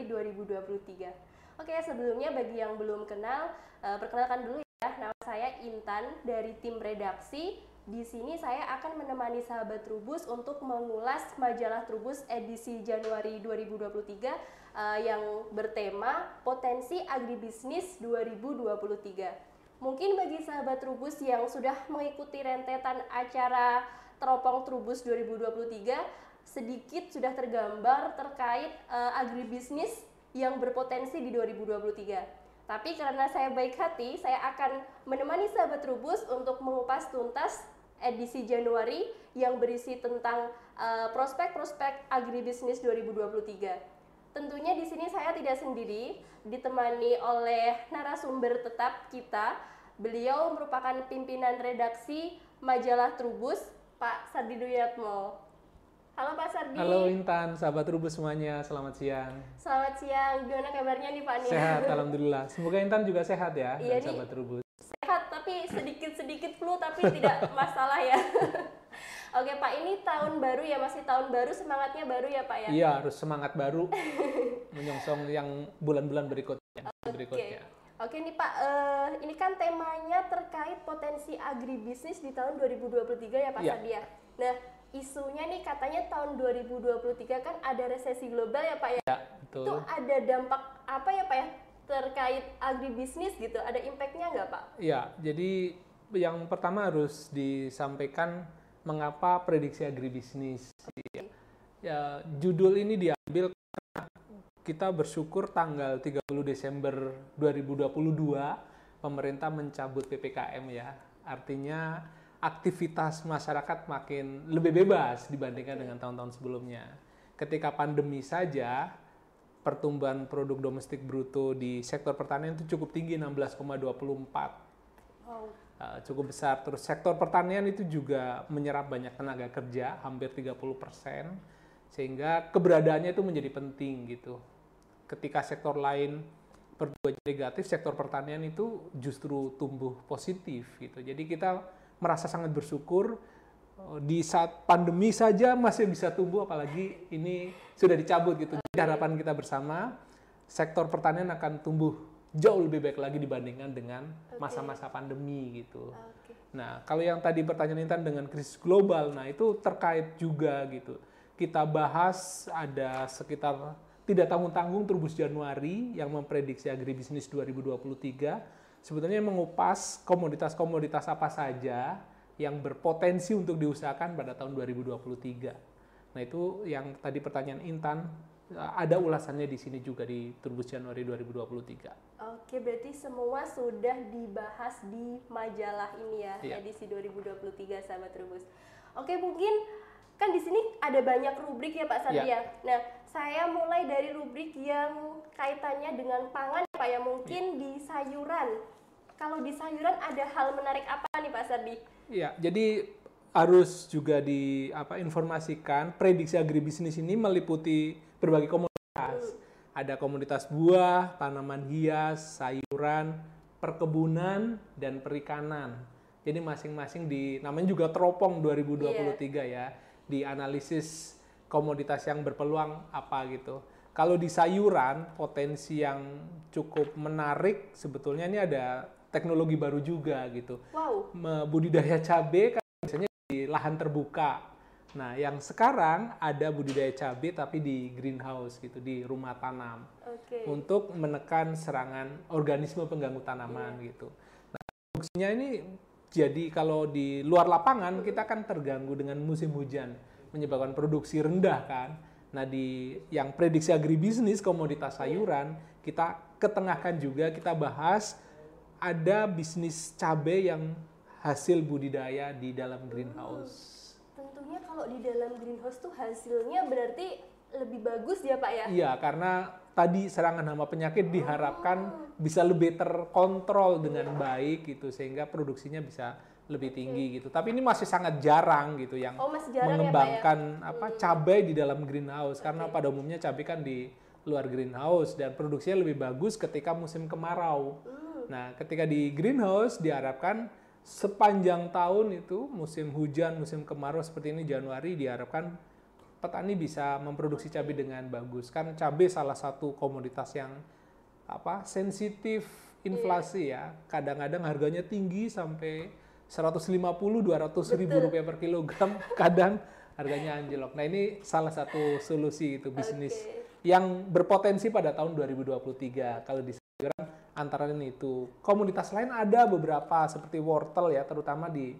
edisi Januari 2023. Oke, sebelumnya bagi yang belum kenal, uh, perkenalkan dulu ya. Nama saya Intan dari tim redaksi. Di sini saya akan menemani sahabat Trubus untuk mengulas majalah Trubus edisi Januari 2023 uh, yang bertema Potensi Agribisnis 2023. Mungkin bagi sahabat Trubus yang sudah mengikuti rentetan acara Teropong Trubus 2023, sedikit sudah tergambar terkait uh, agribisnis yang berpotensi di 2023. Tapi karena saya baik hati, saya akan menemani sahabat Trubus untuk mengupas tuntas edisi Januari yang berisi tentang eh, prospek-prospek uh, agribisnis 2023. Tentunya di sini saya tidak sendiri, ditemani oleh narasumber tetap kita. Beliau merupakan pimpinan redaksi majalah Trubus, Pak Sardi Duyatmo. Halo Pak Sardi. Halo Intan, sahabat Trubus semuanya, selamat siang. Selamat siang, gimana kabarnya nih Pak nih? Sehat, Alhamdulillah. Semoga Intan juga sehat ya, iya dan sahabat Trubus. Sehat, tapi sedikit-sedikit flu, tapi tidak masalah ya. Oke Pak, ini tahun baru ya, masih tahun baru, semangatnya baru ya Pak ya? Iya, harus semangat baru menyongsong yang bulan-bulan berikutnya. Okay. berikutnya. Oke nih Pak, uh, ini kan temanya terkait potensi agribisnis di tahun 2023 ya Pak ya. Sadia. Nah, isunya nih katanya tahun 2023 kan ada resesi global ya Pak ya? Ya, betul. Itu ada dampak apa ya Pak ya terkait agribisnis gitu? Ada impactnya nggak Pak? Ya, jadi yang pertama harus disampaikan mengapa prediksi agribisnis. Okay. Ya, judul ini diambil karena kita bersyukur tanggal 30 Desember 2022 pemerintah mencabut PPKM ya. Artinya aktivitas masyarakat makin lebih bebas dibandingkan dengan tahun-tahun sebelumnya. Ketika pandemi saja pertumbuhan produk domestik bruto di sektor pertanian itu cukup tinggi 16,24 uh, cukup besar. Terus sektor pertanian itu juga menyerap banyak tenaga kerja, hampir 30 persen, sehingga keberadaannya itu menjadi penting gitu. Ketika sektor lain berbuat negatif, sektor pertanian itu justru tumbuh positif gitu. Jadi kita merasa sangat bersyukur eh, di saat pandemi saja masih bisa tumbuh, apalagi ini sudah dicabut gitu. Jadi harapan kita bersama sektor pertanian akan tumbuh jauh lebih baik lagi dibandingkan dengan masa-masa okay. pandemi gitu. Okay. Nah, kalau yang tadi pertanyaan Intan dengan krisis global, nah itu terkait juga gitu. Kita bahas ada sekitar tidak tanggung-tanggung Trubus Januari yang memprediksi agribisnis 2023 sebetulnya mengupas komoditas-komoditas apa saja yang berpotensi untuk diusahakan pada tahun 2023. Nah, itu yang tadi pertanyaan Intan ada ulasannya di sini juga di Trubus Januari 2023. Oke, berarti semua sudah dibahas di majalah ini ya, yeah. edisi 2023 sahabat Trubus. Oke, mungkin kan di sini ada banyak rubrik ya Pak Satria. Yeah. Nah, saya mulai dari rubrik yang kaitannya dengan pangan Pak ya, mungkin yeah. di sayuran. Kalau di sayuran ada hal menarik apa nih Pak Sardi? Iya, jadi harus juga di apa informasikan prediksi agribisnis ini meliputi berbagai komoditas. Hmm. Ada komoditas buah, tanaman hias, sayuran, perkebunan dan perikanan. Jadi masing-masing di namanya juga teropong 2023 yeah. ya, di analisis komoditas yang berpeluang apa gitu. Kalau di sayuran potensi yang cukup menarik sebetulnya ini ada teknologi baru juga gitu. Wow. Budidaya cabai kan biasanya di lahan terbuka Nah, yang sekarang ada budidaya cabai tapi di greenhouse gitu, di rumah tanam. Okay. Untuk menekan serangan organisme pengganggu tanaman yeah. gitu. Nah, produksinya ini jadi kalau di luar lapangan kita kan terganggu dengan musim hujan, menyebabkan produksi rendah kan. Nah, di yang prediksi agribisnis komoditas iya. sayuran, kita ketengahkan juga kita bahas ada bisnis cabai yang hasil budidaya di dalam greenhouse tentunya kalau di dalam greenhouse tuh hasilnya berarti lebih bagus ya Pak ya? Iya, karena tadi serangan hama penyakit diharapkan oh. bisa lebih terkontrol dengan baik gitu sehingga produksinya bisa lebih tinggi okay. gitu. Tapi ini masih sangat jarang gitu yang oh, jarang mengembangkan ya, Pak, ya? apa hmm. cabai di dalam greenhouse okay. karena pada umumnya cabai kan di luar greenhouse dan produksinya lebih bagus ketika musim kemarau. Hmm. Nah, ketika di greenhouse diharapkan sepanjang tahun itu musim hujan, musim kemarau seperti ini Januari diharapkan petani bisa memproduksi cabai dengan bagus. Kan cabai salah satu komoditas yang apa sensitif inflasi ya. Kadang-kadang harganya tinggi sampai 150 200 ribu rupiah per kilogram, kadang harganya anjlok. Nah, ini salah satu solusi itu bisnis Oke. yang berpotensi pada tahun 2023 kalau di sayuran antara ini itu komunitas lain ada beberapa seperti wortel ya terutama di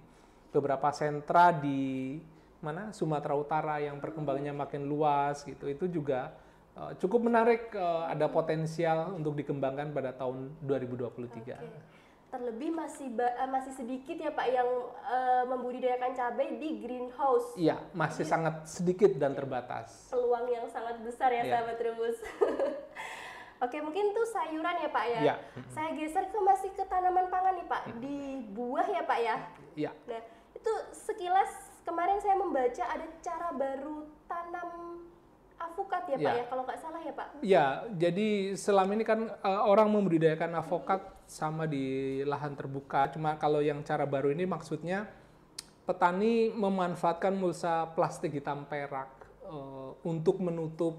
beberapa sentra di mana Sumatera Utara yang perkembangannya makin luas gitu itu juga eh, cukup menarik eh, ada potensial untuk dikembangkan pada tahun 2023 Oke. Terlebih masih ba- eh, masih sedikit ya Pak yang eh, membudidayakan cabai di greenhouse. iya masih sangat sedikit dan terbatas Peluang yang sangat besar ya Iya. sahabat Trubus. Oke, mungkin tuh sayuran ya Pak ya. Iya. Saya geser ke masih ke tanaman pangan nih Pak, di buah ya Pak ya. iya Nah, itu sekilas kemarin saya membaca ada cara baru tanam avukat ya Pak Iya. ya, kalau nggak salah ya Pak. Ya, jadi selama ini kan eh, orang membudidayakan avokat sama di lahan terbuka. Cuma kalau yang cara baru ini maksudnya petani memanfaatkan mulsa plastik hitam perak eh, untuk menutup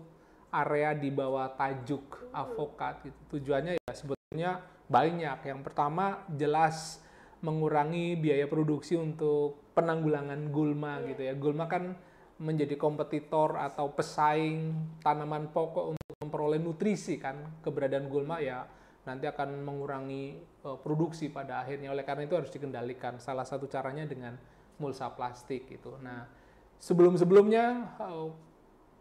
area di bawah tajuk avokat. Gitu. Tujuannya ya sebetulnya banyak. Yang pertama jelas mengurangi biaya produksi untuk penanggulangan gulma gitu ya. Gulma kan menjadi kompetitor atau pesaing tanaman pokok untuk memperoleh nutrisi kan keberadaan gulma ya nanti akan mengurangi eh, produksi pada akhirnya. Oleh karena itu harus dikendalikan. Salah satu caranya dengan mulsa plastik gitu. Nah sebelum sebelumnya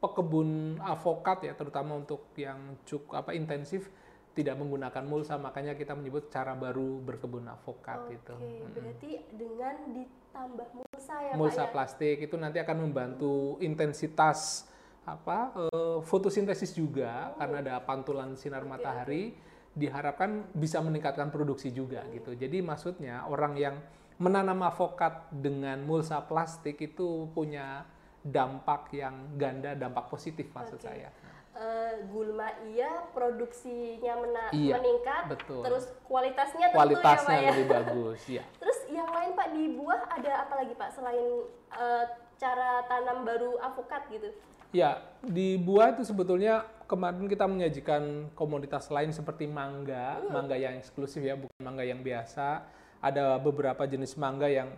pekebun avokat ya terutama untuk yang cukup apa intensif tidak menggunakan mulsa. Makanya kita menyebut cara baru berkebun avokat Oke, itu berarti dengan ditambah mulsa ya mulsa Pak ya. plastik itu nanti akan membantu intensitas apa eh, fotosintesis juga. Karena ada pantulan sinar matahari diharapkan bisa meningkatkan produksi juga gitu. Jadi maksudnya orang yang menanam avokat dengan mulsa plastik itu punya dampak yang ganda, dampak positif maksud Oke. saya. Eh, gulma iya, produksinya mena- Iya, meningkat, betul. terus kualitasnya tentu Kualitasnya ya Pak ya. lebih bagus, ya. Terus yang lain Pak di buah ada apa lagi Pak selain eh, cara tanam baru avokat gitu? Ya, di buah itu sebetulnya kemarin kita menyajikan komoditas lain seperti mangga, mangga yang eksklusif ya, bukan mangga yang biasa. Ada beberapa jenis mangga yang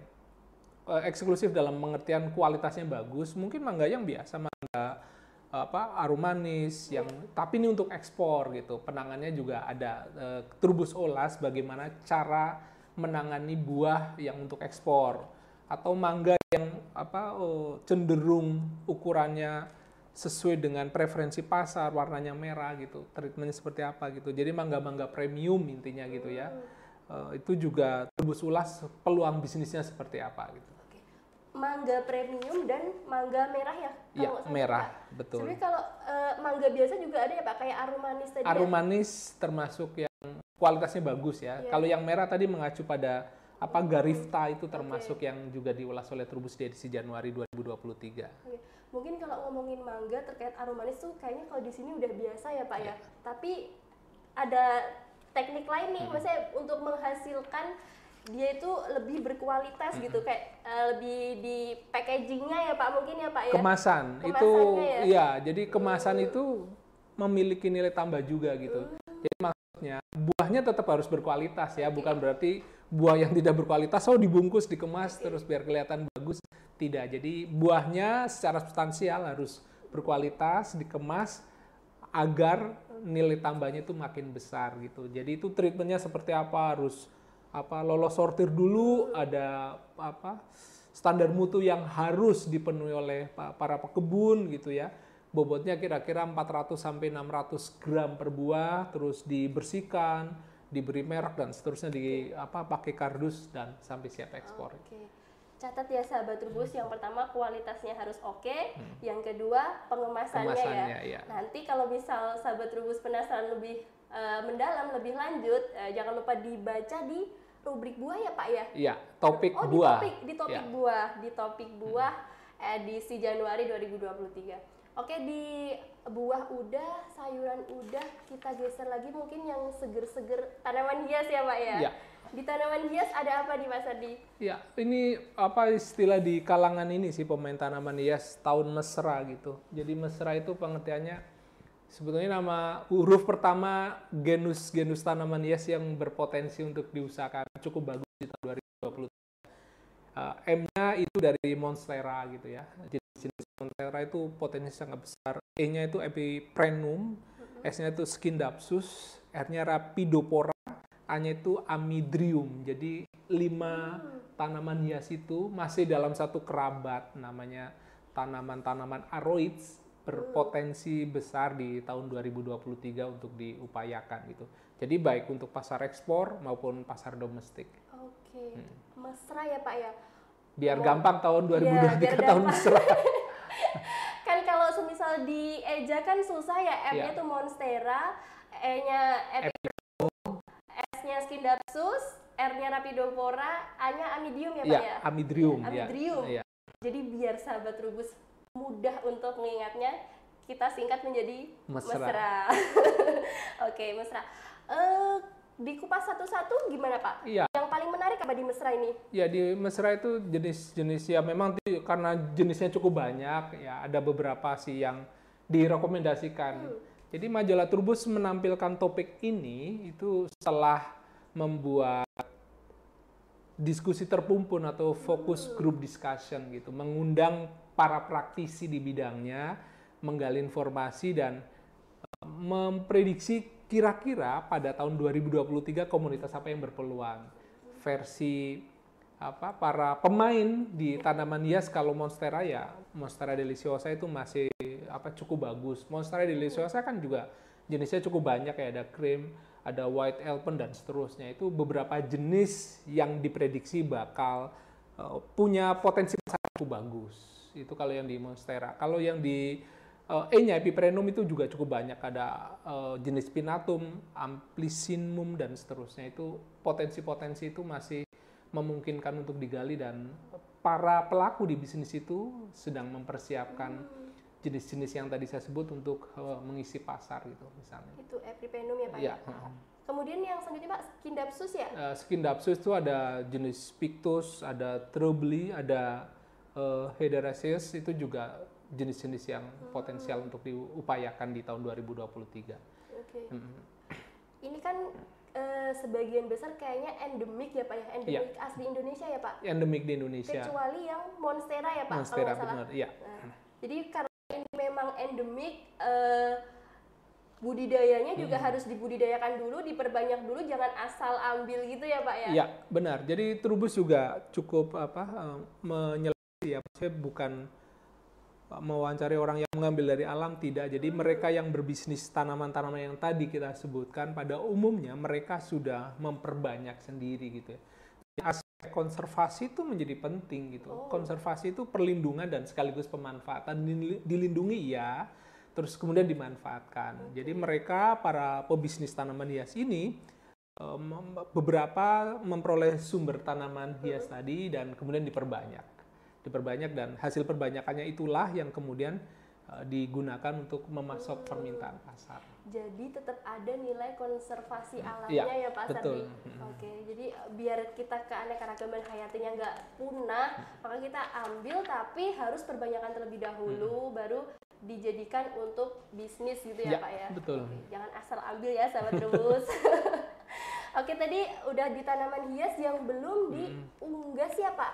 eh, eksklusif dalam pengertian kualitasnya bagus. Mungkin mangga yang biasa, mangga apa aromanis yang tapi ini untuk ekspor gitu. Penangannya juga ada eh, turbus olas bagaimana cara menangani buah yang untuk ekspor atau mangga yang apa oh, cenderung ukurannya sesuai dengan preferensi pasar warnanya merah gitu treatmentnya seperti apa gitu jadi mangga-mangga premium intinya gitu ya Eh, itu juga turbus ulas peluang bisnisnya seperti apa gitu Oke. Mangga premium dan mangga merah ya? ya salah, merah Pak? betul Sebenarnya kalau eh, mangga biasa juga ada ya Pak, kayak aromanis tadi ya? aromanis termasuk yang kualitasnya bagus ya Iya. kalau yang merah tadi mengacu pada apa garifta itu termasuk yang juga diulas oleh Turbus di edisi Januari 2023 Oke. Mungkin kalau ngomongin mangga terkait aromanis tuh kayaknya kalau di sini udah biasa ya Pak ya. Tapi ada teknik lain nih, maksudnya untuk menghasilkan dia itu lebih berkualitas gitu, kayak eh, lebih di packagingnya ya Pak mungkin ya Pak ya. kemasan. Itu ya? ya jadi kemasan itu memiliki nilai tambah juga gitu. Jadi maksudnya buahnya tetap harus berkualitas ya bukan berarti buah yang tidak berkualitas oh dibungkus dikemas terus biar kelihatan bagus. Tidak jadi buahnya secara substansial harus berkualitas dikemas agar nilai tambahnya itu makin besar gitu. Jadi itu treatmentnya seperti apa? Harus apa lolos sortir dulu ada apa standar mutu yang harus dipenuhi oleh pa- para pekebun gitu ya. Bobotnya kira-kira 400 sampai 600 gram per buah terus dibersihkan diberi merek dan seterusnya di apa pakai kardus dan sampai siap ekspor. Oke. Catat ya sahabat Trubus, yang pertama kualitasnya harus oke, yang kedua pengemasannya, Hmm. Kemasannya, ya. ya. Nanti kalau misal sahabat Trubus penasaran lebih eh, mendalam, lebih lanjut, eh, jangan lupa dibaca di rubrik buah ya Pak ya. Iya, topik oh, buah di topik di topik Ya. buah, di topik buah edisi Januari 2023. Oke di buah udah, sayuran udah, kita geser lagi mungkin yang seger-seger tanaman hias ya Pak ya. Ya. Di tanaman hias ada apa nih Mas Ardi? Ya, ini apa istilah di kalangan ini sih pemain tanaman hias tahun mesra gitu. Jadi mesra itu pengertiannya sebetulnya nama huruf pertama genus-genus tanaman hias yang berpotensi untuk diusahakan cukup bagus di tahun 2020. Uh, M-nya itu dari Monstera gitu ya. Jenis-jenis Monstera itu potensi sangat besar. E-nya itu Epiprenum, S-nya itu Scindapsus, R-nya Rapidopora, A-nya itu Amidrium. Jadi lima tanaman hias itu masih dalam satu kerabat namanya tanaman-tanaman aroids berpotensi besar di tahun 2023 untuk diupayakan gitu. Jadi baik untuk pasar ekspor maupun pasar domestik. Oke, mesra ya Pak ya. Biar Oh. gampang tahun Iya, 2023 biar tahun gampang. mesra. kan kalau semisal di Eja kan susah ya, M-nya Iya. tuh Monstera, E-nya Epi, S-nya Scindapsus, R-nya Rapidopora, A-nya Amidium ya Pak ya, ya. Amidrium. ya. Amidrium. Ya. Jadi biar sahabat rubus mudah untuk mengingatnya, kita singkat menjadi Mesra. mesra. Oke, mesra. Eh, di kupas satu-satu gimana Pak? Iya. Yang paling menarik apa di mesra ini? Ya di mesra itu jenis-jenis ya memang karena jenisnya cukup banyak ya ada beberapa sih yang direkomendasikan. Jadi majalah Turbus menampilkan topik ini itu setelah membuat diskusi terpumpun atau fokus group discussion gitu, mengundang para praktisi di bidangnya, menggali informasi dan eh, memprediksi kira-kira pada tahun 2023 komunitas apa yang berpeluang. Versi apa para pemain di tanaman hias kalau Monstera ya Monstera deliciosa itu masih apa cukup bagus. Monstera deliciosa kan juga jenisnya cukup banyak ya ada cream, ada white elephant dan seterusnya. Itu beberapa jenis yang diprediksi bakal eh, punya potensi pasar cukup bagus. Itu kalau yang di Monstera. Kalau yang di eh, E-nya Epiprenum itu juga cukup banyak ada eh, jenis Pinatum, Amplicynum dan seterusnya. Itu potensi-potensi itu masih memungkinkan untuk digali dan para pelaku di bisnis itu sedang mempersiapkan jenis-jenis yang tadi saya sebut untuk eh, mengisi pasar gitu misalnya. Itu Epipenum ya Pak Ya, ya? Kemudian yang selanjutnya Pak, Skindapsus ya? Eh, Skindapsus itu ada jenis Pictus, ada Trubli, ada eh, Hederaceus itu juga jenis-jenis yang potensial untuk diupayakan di tahun 2023. Oke. Mm. Ini kan eh, sebagian besar kayaknya endemik ya Pak ya? Endemik asli Indonesia ya Pak? Endemik di Indonesia. Kecuali yang Monstera ya Pak? Monstera kalau nggak salah. benar, iya. Nah, jadi karena memang endemik, eh, budidayanya juga Hmm. harus dibudidayakan dulu, diperbanyak dulu, jangan asal ambil gitu ya Pak ya? Iya, benar. Jadi Trubus juga cukup apa eh, menyeleksi ya, maksudnya bukan eh, mewawancari orang yang mengambil dari alam tidak. Jadi mereka yang berbisnis tanaman-tanaman yang tadi kita sebutkan pada umumnya mereka sudah memperbanyak sendiri gitu ya. Konservasi itu menjadi penting gitu. Oh. Konservasi itu perlindungan dan sekaligus pemanfaatan Dil- dilindungi ya, terus kemudian dimanfaatkan. Jadi mereka para pebisnis tanaman hias ini eh, beberapa memperoleh sumber tanaman hias tadi dan kemudian diperbanyak, diperbanyak dan hasil perbanyakannya itulah yang kemudian eh, digunakan untuk memasok permintaan pasar. Jadi tetap ada nilai konservasi alamnya Iya, ya Pak betul. Sardi. Oke, jadi eh, biar kita keanekaragaman hayatinya nggak punah, maka kita ambil tapi harus perbanyakan terlebih dahulu, baru dijadikan untuk bisnis gitu ya, Ya, Pak ya. betul. Oke, jangan asal ambil ya sahabat rebus. Oke, tadi udah di tanaman hias yang belum diunggas ya Pak.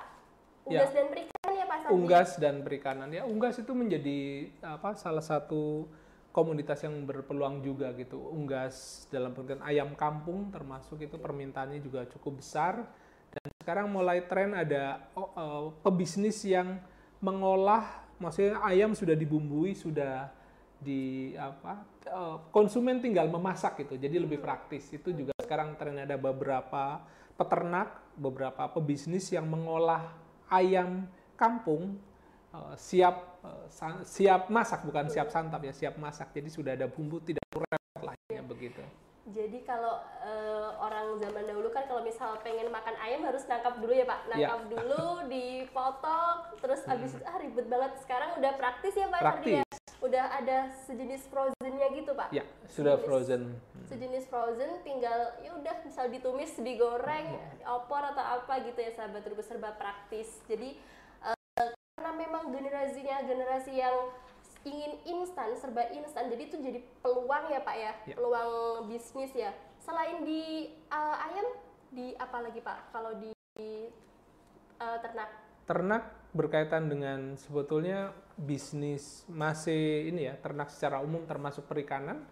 Ya. Unggas dan perikanan ya Pak Sardi. Unggas dan perikanan ya, unggas itu menjadi apa salah satu komunitas yang berpeluang juga gitu. Unggas dalam pengertian ayam kampung termasuk itu permintaannya juga cukup besar. Dan sekarang mulai tren ada eh, pebisnis yang mengolah maksudnya ayam sudah dibumbui sudah di apa eh, konsumen tinggal memasak gitu. Jadi lebih praktis. Itu juga sekarang tren ada beberapa peternak beberapa pebisnis yang mengolah ayam kampung eh, siap eh, siap masak bukan siap santap ya siap masak. Jadi sudah ada bumbu tidak repot lah ya begitu. Jadi kalau eh, orang zaman dahulu kan kalau misal pengen makan ayam harus nangkap dulu ya Pak, Iya. nangkap dulu, dipotong, terus abis itu ah ribet banget. Sekarang udah praktis ya Pak ya? praktis. Udah ada sejenis frozennya gitu pak? Ya, sudah Sejenis- frozen. sejenis frozen tinggal ya udah misal ditumis digoreng opor atau apa gitu ya sahabat Trubus serba praktis. Jadi karena memang generasinya generasi yang ingin instan serba instan. Jadi itu jadi peluang ya pak ya. Ya. peluang bisnis ya. Selain di eh, ayam di apa lagi pak? Kalau di eh, ternak. Ternak berkaitan dengan sebetulnya bisnis masih ini ya, ternak secara umum termasuk perikanan.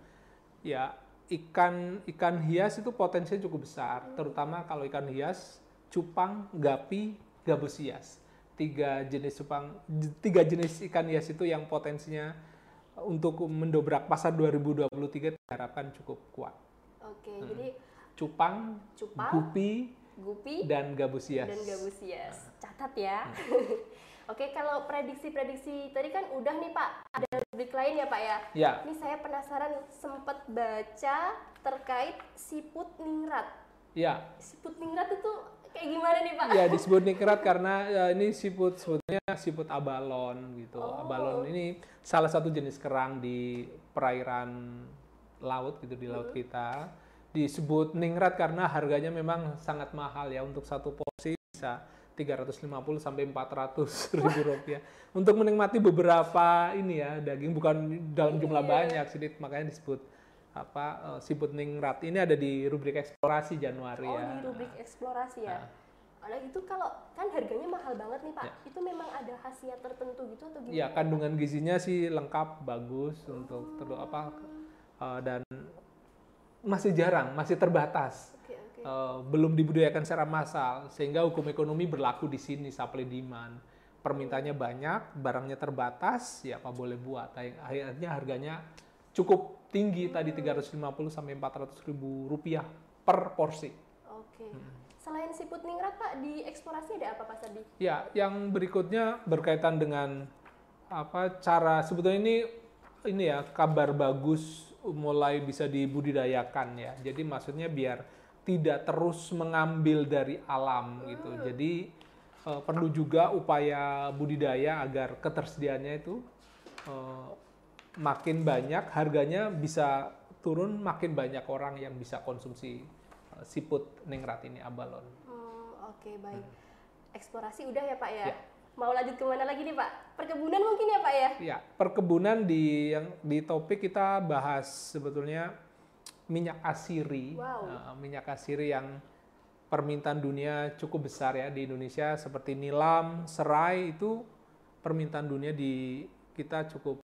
Ya, ikan ikan hias itu potensinya cukup besar, terutama kalau ikan hias, cupang, gapi, gabus hias. Tiga jenis cupang, tiga jenis ikan hias itu yang potensinya untuk mendobrak pasar 2023 diharapkan cukup kuat. oke jadi Cupang, cupang gupi, gupi dan gabus hias. dan gabus hias. Catat ya. Oke, kalau prediksi-prediksi tadi kan udah nih Pak, ada rubrik lain ya Pak ya. Ya, Ini saya penasaran sempat baca terkait siput ningrat. ya. Siput ningrat itu kayak gimana nih Pak? Ya disebut nikrat karena ya, ini siput sebetulnya siput abalon gitu. Oh. Abalon ini salah satu jenis kerang di perairan laut gitu di laut kita. Disebut ningrat karena harganya memang sangat mahal ya untuk satu porsi bisa 350 sampai 400 ribu rupiah untuk menikmati beberapa ini ya daging bukan dalam jumlah Iya. banyak sedikit makanya disebut apa eh, siput ningrat ini ada di rubrik eksplorasi Januari oh, ya. di rubrik eksplorasi ya. Nah. Ada itu kalau kan harganya mahal banget nih Pak. Ya. Itu memang ada khasiat tertentu gitu atau gimana? Ya kandungan gizinya sih lengkap, bagus untuk terus apa eh, dan masih jarang, masih terbatas. Eh, belum dibudidayakan secara massal sehingga hukum ekonomi berlaku di sini supply demand. Permintaannya banyak, barangnya terbatas, ya apa boleh buat. Akhirnya harganya cukup tinggi tadi 350 sampai 400 ribu rupiah per porsi. Oke. Hmm. Selain siput ningrat Pak, di eksplorasi ada apa Pak Sadi? Ya, yang berikutnya berkaitan dengan apa cara sebetulnya ini ini ya kabar bagus mulai bisa dibudidayakan ya. Jadi maksudnya biar tidak terus mengambil dari alam gitu. Jadi eh, perlu juga upaya budidaya agar ketersediaannya itu eh, makin banyak, harganya bisa turun, makin banyak orang yang bisa konsumsi eh, siput ningrat ini abalon. Hmm, oke baik. Eksplorasi udah ya Pak ya? Ya. Mau lanjut ke mana lagi nih Pak? Perkebunan mungkin ya Pak ya? Ya, perkebunan di yang di topik kita bahas sebetulnya minyak asiri. Wow. Nah, minyak asiri yang permintaan dunia cukup besar ya di Indonesia seperti nilam, serai itu permintaan dunia di kita cukup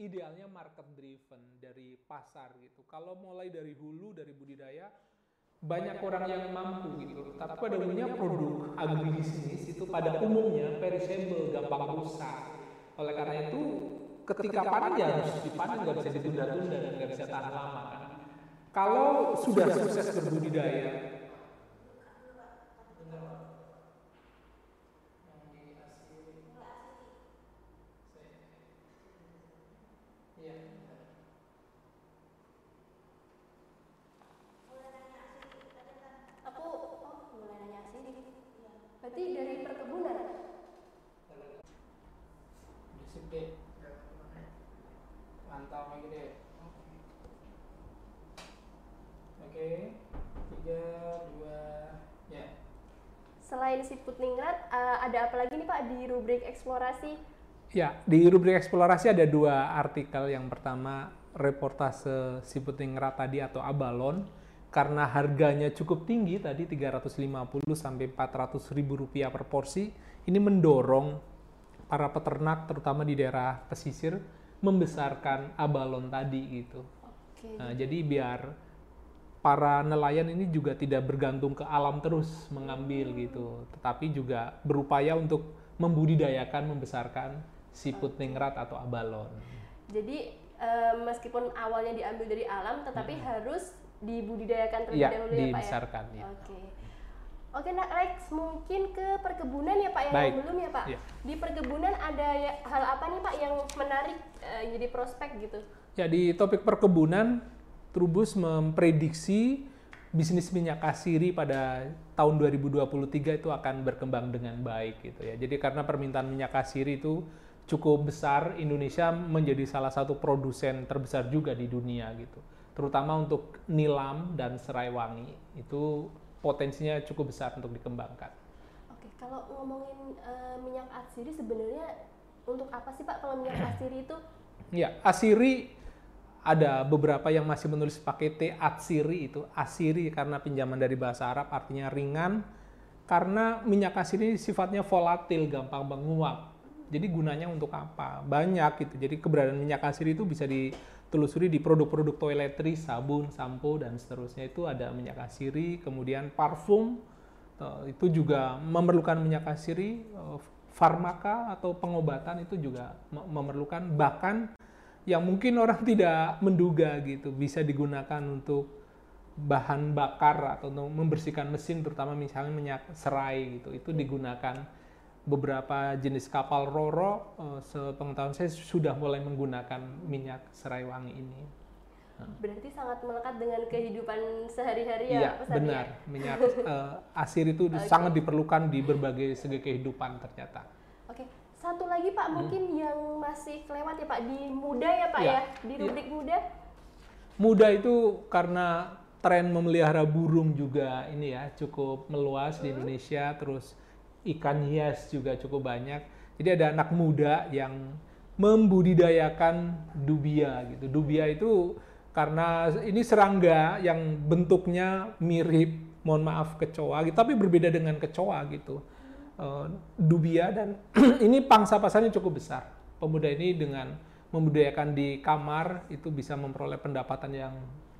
idealnya market driven dari pasar gitu. Kalau mulai dari hulu dari budidaya banyak orang yang mampu gitu. Tapi pada umumnya produk agribisnis itu pada umumnya perishable, gampang rusak. Oleh karena itu ketika panen ya harus dipanen nggak bisa ditunda-tunda dan nggak bisa tahan lama kan. Kalau sudah sukses berbudidaya, Aku oh mulai nanya sini. Berarti dari perkebunan. Sip deh. Mantap lagi deh. Oke, tiga, dua, ya. Selain siput ningrat, eh, ada apa lagi nih Pak di rubrik eksplorasi? Ya, di rubrik eksplorasi ada dua artikel. Yang pertama reportase siput ningrat tadi atau abalon karena harganya cukup tinggi tadi 350 sampai 400 ribu rupiah per porsi. Ini mendorong para peternak terutama di daerah pesisir membesarkan abalon tadi gitu. Oke. Nah, jadi biar para nelayan ini juga tidak bergantung ke alam terus mengambil gitu, tetapi juga berupaya untuk membudidayakan, membesarkan siput ningrat atau abalon. Jadi eh, meskipun awalnya diambil dari alam, tetapi harus dibudidayakan terlebih Iya, dahulu ya Pak ya. dibesarkan ya. Oke. Oke, nah Lex, mungkin ke perkebunan ya Pak yang Baik. belum ya Pak. Iya. Di perkebunan ada ya, hal apa nih Pak yang menarik eh, jadi prospek gitu? Ya di topik perkebunan, Trubus memprediksi bisnis minyak kasiri pada tahun 2023 itu akan berkembang dengan baik gitu ya. Jadi karena permintaan minyak kasiri itu cukup besar, Indonesia menjadi salah satu produsen terbesar juga di dunia gitu. Terutama untuk nilam dan serai wangi itu potensinya cukup besar untuk dikembangkan. Oke, kalau ngomongin eh, minyak atsiri sebenarnya untuk apa sih Pak kalau minyak atsiri itu? Ya, asiri ada beberapa yang masih menulis pakai T atsiri itu. Asiri karena pinjaman dari bahasa Arab artinya ringan. Karena minyak asiri sifatnya volatil gampang menguap. Jadi gunanya untuk apa? Banyak gitu. Jadi keberadaan minyak asiri itu bisa ditelusuri di produk-produk toiletries sabun sampo dan seterusnya. Itu ada minyak asiri kemudian parfum. Eh, itu juga memerlukan minyak asiri eh, farmaka atau pengobatan itu juga me- memerlukan. Bahkan yang mungkin orang tidak menduga gitu bisa digunakan untuk bahan bakar atau untuk membersihkan mesin terutama misalnya minyak serai gitu itu digunakan beberapa jenis kapal roro eh, sepengetahuan saya sudah mulai menggunakan minyak serai wangi ini. Berarti sangat melekat dengan kehidupan sehari-hari ya Iya Sandi, benar ya? minyak eh, asir itu Oke. sangat diperlukan di berbagai segi kehidupan ternyata. Satu lagi Pak mungkin yang masih kelewat ya Pak di muda ya Pak Iya, ya di iya. rubrik muda. Muda itu karena tren memelihara burung juga ini ya cukup meluas di Indonesia terus ikan hias juga cukup banyak. Jadi ada anak muda yang membudidayakan dubia gitu. Dubia itu karena ini serangga yang bentuknya mirip mohon maaf kecoa gitu, tapi berbeda dengan kecoa gitu. Eh, dubia dan ini pangsa pasarnya cukup besar. Pemuda ini dengan membudidayakan di kamar itu bisa memperoleh pendapatan yang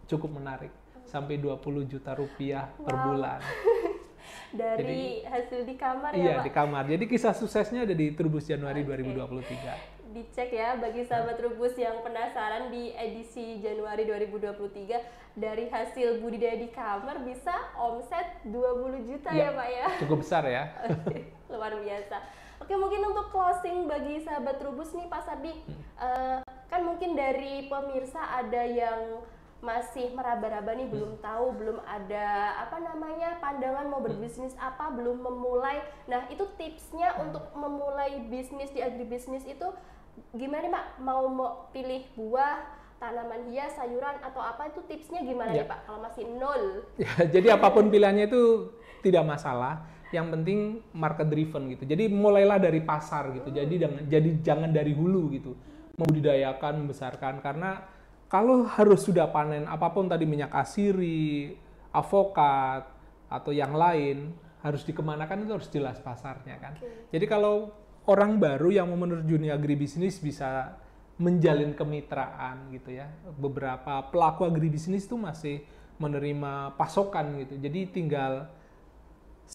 cukup menarik sampai 20 juta rupiah per Wow. bulan. Dari hasil di kamar ya Iya, Pak. di kamar. Jadi kisah suksesnya ada di Trubus Januari Oke. 2023. Dicek ya bagi sahabat Rubus yang penasaran di edisi Januari 2023 dari hasil budidaya di kamar bisa omset 20 juta Iya. ya Pak ya. Cukup besar ya. Oke, luar biasa. Oke, mungkin untuk closing bagi sahabat Trubus nih Pak Sardi, eh, kan mungkin dari pemirsa ada yang masih meraba-raba nih belum tahu, belum ada apa namanya pandangan mau berbisnis apa, belum memulai. Nah, itu tipsnya untuk memulai bisnis di agribisnis itu gimana nih Pak? Mau mau pilih buah, tanaman hias, sayuran atau apa itu tipsnya gimana Ya. nih Pak? Kalau masih nol. Ya, jadi apa pun pilihannya itu tidak masalah. Yang penting market driven gitu. Jadi mulailah dari pasar gitu. Jadi jangan jadi jangan dari hulu gitu. Membudidayakan, membesarkan karena kalau harus sudah panen apa pun tadi minyak asiri avokat atau yang lain harus dikemanakan itu harus jelas pasarnya kan. Oke. Jadi kalau orang baru yang mau menerjuni agribisnis bisa menjalin kemitraan gitu ya. Beberapa pelaku agribisnis itu masih menerima pasokan gitu. Jadi tinggal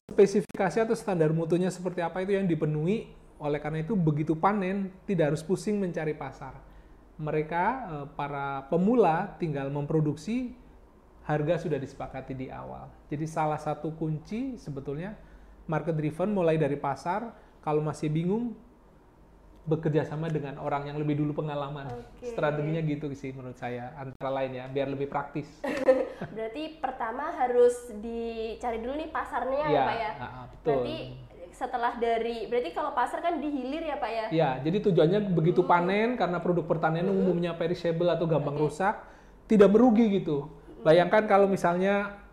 spesifikasi atau standar mutunya seperti apa itu yang dipenuhi. Oleh karena itu begitu panen tidak harus pusing mencari pasar. Mereka eh, para pemula tinggal memproduksi harga sudah disepakati di awal. Jadi salah satu kunci sebetulnya market driven mulai dari pasar, kalau masih bingung bekerja sama dengan orang yang lebih dulu pengalaman. Oke. Strateginya gitu sih menurut saya antara lain ya, biar lebih praktis. Berarti pertama harus dicari dulu nih pasarnya ya, Pak ya. ah, betul. Berarti setelah dari berarti kalau pasar kan dihilir ya Pak ya. Ya, jadi tujuannya begitu panen karena produk pertanian umumnya perishable atau gampang rusak, tidak merugi gitu. Bayangkan kalau misalnya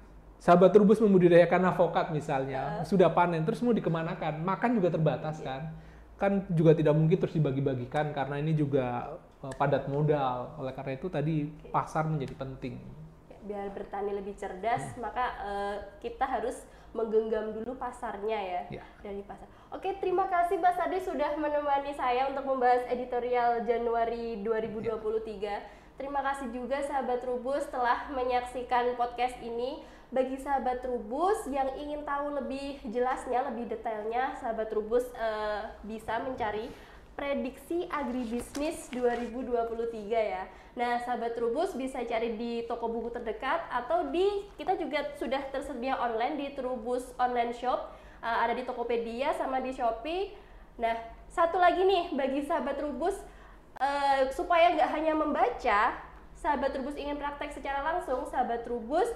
sahabat rubus membudidayakan avokat misalnya, sudah panen terus mau dikemanakan, makan juga terbatas kan. Kan juga tidak mungkin terus dibagi-bagikan karena ini juga eh, padat modal. Oleh karena itu tadi pasar menjadi penting. Ya, Biar bertani lebih cerdas, maka eh, kita harus menggenggam dulu pasarnya ya, Ya. dari pasar. Oke, terima kasih Mbak Sade sudah menemani saya untuk membahas editorial Januari 2023. Terima kasih juga sahabat Trubus telah menyaksikan podcast ini. Bagi sahabat Trubus yang ingin tahu lebih jelasnya, lebih detailnya, sahabat Trubus eh, bisa mencari prediksi agribisnis 2023 ya. Nah, sahabat Trubus bisa cari di toko buku terdekat atau di kita juga sudah tersedia online di Trubus Online Shop, eh, ada di Tokopedia sama di Shopee. Nah, satu lagi nih bagi sahabat Trubus eh, supaya nggak hanya membaca, sahabat Trubus ingin praktek secara langsung, sahabat Trubus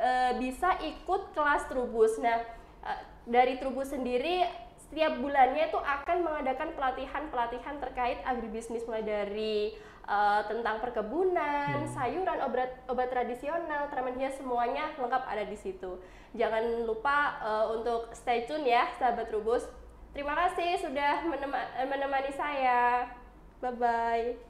eh, bisa ikut kelas Trubus. Nah, eh, dari Trubus sendiri setiap bulannya itu akan mengadakan pelatihan-pelatihan terkait agribisnis mulai dari eh, tentang perkebunan, sayuran, obat obat tradisional, tanaman hias semuanya lengkap ada di situ. Jangan lupa eh, untuk stay tune ya, sahabat Trubus. Terima kasih sudah menema- menemani saya. Bye bye.